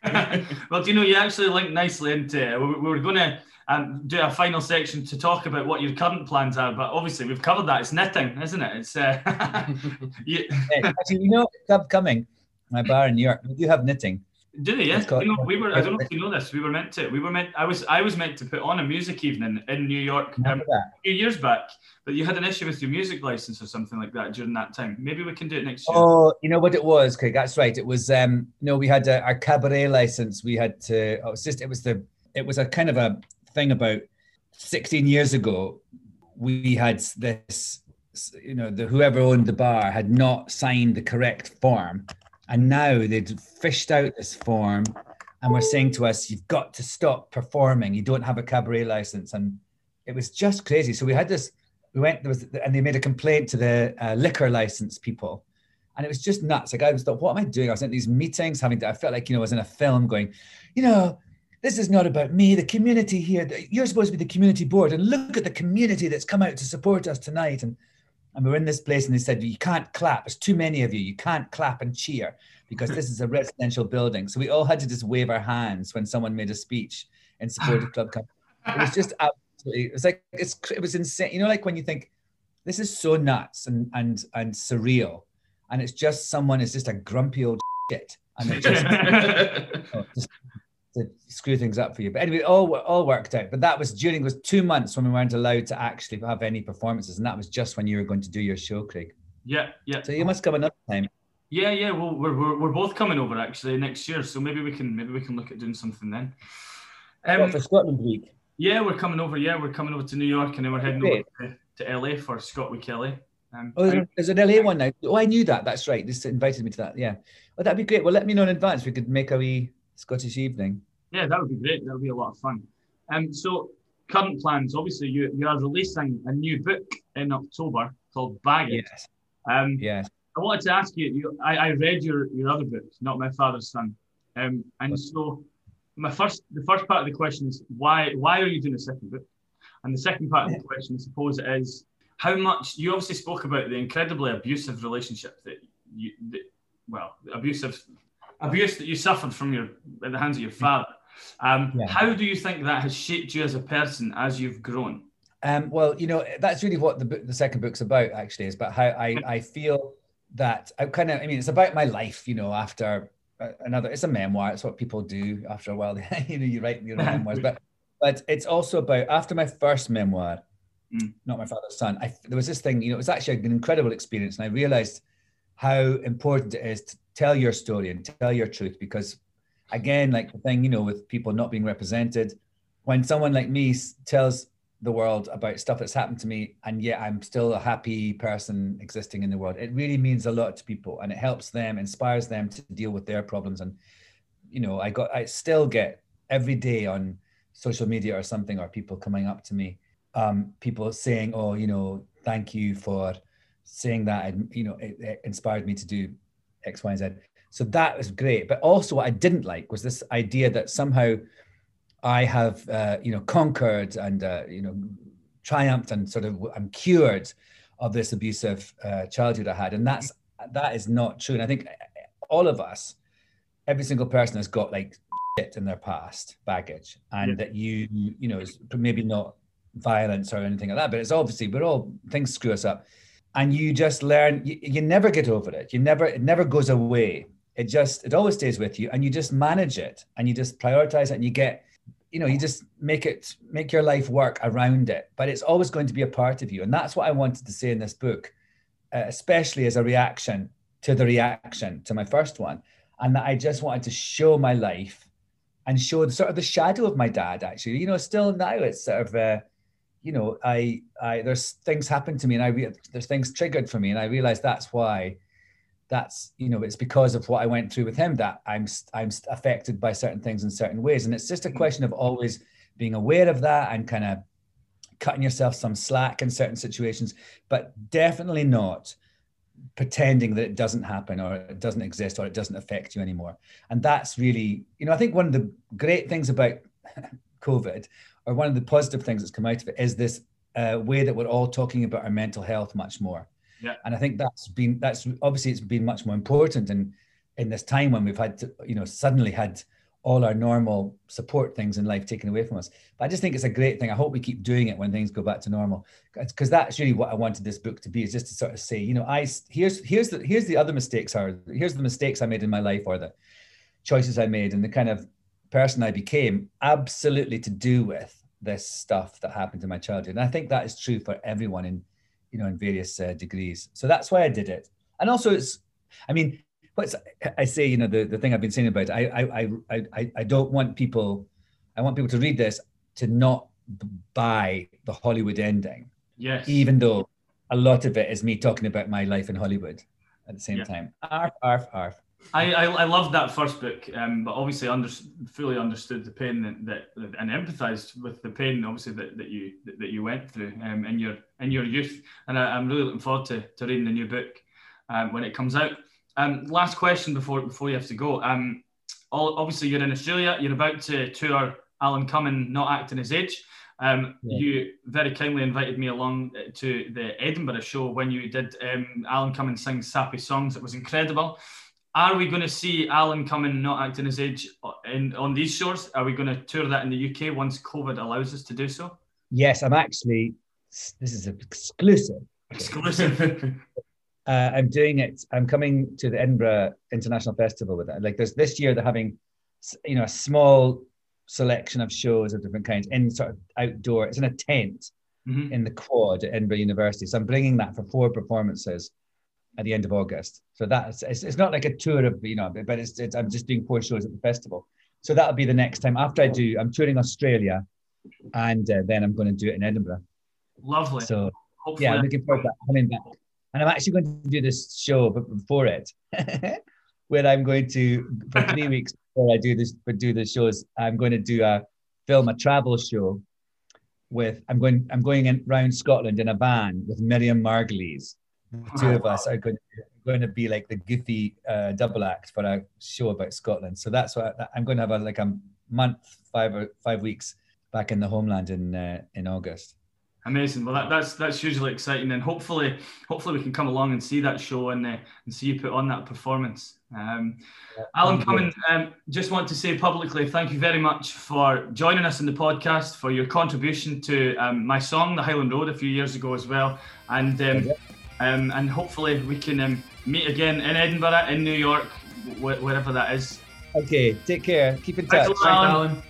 well, do you know, you actually linked nicely into it. We, we were going to and do a final section to talk about what your current plans are. But obviously, we've covered that. It's knitting, isn't it? It's uh, you... Actually, you know, upcoming my bar in New York, we do have knitting. Do they? Yes. You know, we were. I don't know if you know this. We were meant to. We were meant. I was. I was meant to put on a music evening in New York um, a few years back, but you had an issue with your music license or something like that during that time. Maybe we can do it next year. Oh, you know what it was, Craig? That's right. It was. Um, know, we had a, our cabaret license. We had to. Oh, was just. It was the. It was a kind of a thing about 16 years ago, we had this, you know, the whoever owned the bar had not signed the correct form. And now they'd fished out this form and were saying to us, you've got to stop performing. You don't have a cabaret license. And it was just crazy. So we had this, we went, there was, and they made a complaint to the uh, liquor license people. And it was just nuts. Like I was thought, what am I doing? I was in these meetings having to, I felt like, you know, I was in a film going, you know, this is not about me, the community here. You're supposed to be the community board, and look at the community that's come out to support us tonight. And, and we're in this place, and they said, You can't clap. There's too many of you. You can't clap and cheer because this is a residential building. So we all had to just wave our hands when someone made a speech in support of Club Cumming. It was just absolutely, it was like, it's, it was insane. You know, like when you think, this is so nuts and, and, and surreal. And it's just someone is just a grumpy old shit. And it just, oh, just to screw things up for you. But anyway, all all worked out. But that was during was two months when we weren't allowed to actually have any performances, and that was just when you were going to do your show, Craig. Yeah, yeah. So you must come another time. Yeah, yeah. Well, we're, we're, we're both coming over actually next year, so maybe we can maybe we can look at doing something then. Um, what, for Scotland Week. Yeah, we're coming over. Yeah, we're coming over to New York, and then we're heading Great. over to, to, LA for Scott Week LA. Um, oh, there's an LA one now. Oh, I knew that. That's right. This invited me to that. Yeah. Well, that'd be great. Well, let me know in advance. We could make a wee Scottish evening. Yeah, that would be great. That would be a lot of fun. Um, so current plans. Obviously, you you are releasing a new book in October called Baggage. Yes. Um, yes. I wanted to ask you. you I, I read your your other book, Not My Father's Son. Um, and so my first, the first part of the question is why why are you doing a second book? And the second part of the question, I suppose, is how much you obviously spoke about the incredibly abusive relationship that you, that, well, abusive abuse that you suffered from your at the hands of your father. Um, yeah. How do you think that has shaped you as a person as you've grown? Um, well, you know, that's really what the book, the second book's about. Actually, is about how I I feel that I kind of. I mean, it's about my life. You know, after another. It's a memoir. It's what people do after a while. you know, you write your memoirs, but but it's also about after my first memoir, mm. not my father's son. I, there was this thing. You know, it was actually an incredible experience, and I realized how important it is to tell your story and tell your truth because again like the thing you know with people not being represented when someone like me tells the world about stuff that's happened to me and yet i'm still a happy person existing in the world it really means a lot to people and it helps them inspires them to deal with their problems and you know i got i still get every day on social media or something or people coming up to me um, people saying oh you know thank you for saying that and you know it, it inspired me to do x y and z. So that was great. But also what i didn't like was this idea that somehow i have uh, you know conquered and uh, you know triumphed and sort of i'm cured of this abusive uh, childhood i had. And that's that is not true. And i think all of us every single person has got like shit in their past baggage and yeah. that you you know is maybe not violence or anything like that but it's obviously we're all things screw us up and you just learn you, you never get over it. You never it never goes away. It just it always stays with you and you just manage it and you just prioritize it and you get you know you just make it make your life work around it. But it's always going to be a part of you and that's what i wanted to say in this book uh, especially as a reaction to the reaction to my first one and that i just wanted to show my life and show the sort of the shadow of my dad actually. You know still now it's sort of uh, you know, I, I, there's things happen to me and I, re- there's things triggered for me. And I realize that's why that's, you know, it's because of what I went through with him that I'm, I'm affected by certain things in certain ways. And it's just a mm. question of always being aware of that and kind of cutting yourself some slack in certain situations, but definitely not pretending that it doesn't happen or it doesn't exist or it doesn't affect you anymore. And that's really, you know, I think one of the great things about COVID or one of the positive things that's come out of it is this uh, way that we're all talking about our mental health much more. Yeah. And I think that's been that's obviously it's been much more important in in this time when we've had to, you know suddenly had all our normal support things in life taken away from us. But I just think it's a great thing. I hope we keep doing it when things go back to normal, because that's really what I wanted this book to be. Is just to sort of say, you know, I here's here's the here's the other mistakes are here's the mistakes I made in my life or the choices I made and the kind of person I became absolutely to do with this stuff that happened in my childhood. And I think that is true for everyone in, you know, in various uh, degrees. So that's why I did it. And also, it's, I mean, what's I say, you know, the, the thing I've been saying about it, I, I, I, I don't want people, I want people to read this to not buy the Hollywood ending. Yes. Even though a lot of it is me talking about my life in Hollywood at the same yeah. time. Arf, arf, arf. I, I, I loved that first book, um, but obviously under, fully understood the pain that, that and empathised with the pain, obviously that, that you that, you went through um, in your in your youth. And I, am really looking forward to, to reading the new book um, when it comes out. Um, last question before before you have to go. Um, all, obviously you're in Australia. You're about to tour Alan Cumming, not acting his age. Um, yeah. You very kindly invited me along to the Edinburgh show when you did um, Alan Cumming sing sappy songs. It was incredible. Are we going to see Alan Cumming not acting his age in on these shows? Are we going to tour that in the UK once COVID allows us to do so? Yes, I'm actually. This is exclusive. Exclusive. uh, I'm doing it. I'm coming to the Edinburgh International Festival with it. Like, there's this year they're having, you know, a small selection of shows of different kinds in sort of outdoor. It's in a tent mm-hmm. in the quad at Edinburgh University. So I'm bringing that for four performances at the end of August. So that's it's, it's not like a tour of you know, but it's, it's I'm just doing four shows at the festival. So that'll be the next time after I do. I'm touring Australia, and uh, then I'm going to do it in Edinburgh. Lovely. So Hopefully. yeah, I'm looking forward to coming back. And I'm actually going to do this show before it, where I'm going to for three weeks before I do this, but do the shows. I'm going to do a film a travel show with I'm going I'm going in, around Scotland in a van with Miriam Margolyes the two of us are going to going to be like the goofy uh, double act for a show about Scotland. So that's what I, am going to have a, like a month, five or five weeks back in the homeland in uh, in August. Amazing. Well, that, that's that's hugely exciting, and hopefully, hopefully we can come along and see that show and uh, and see you put on that performance. Um, yeah, Alan Cumming, um, just want to say publicly, thank you very much for joining us in the podcast, for your contribution to um, my song, "The Highland Road," a few years ago as well, and um, um, and hopefully we can um, meet again in Edinburgh, in New York, wh- wherever that is. Okay, take care. Keep in touch. Thanks, Alan.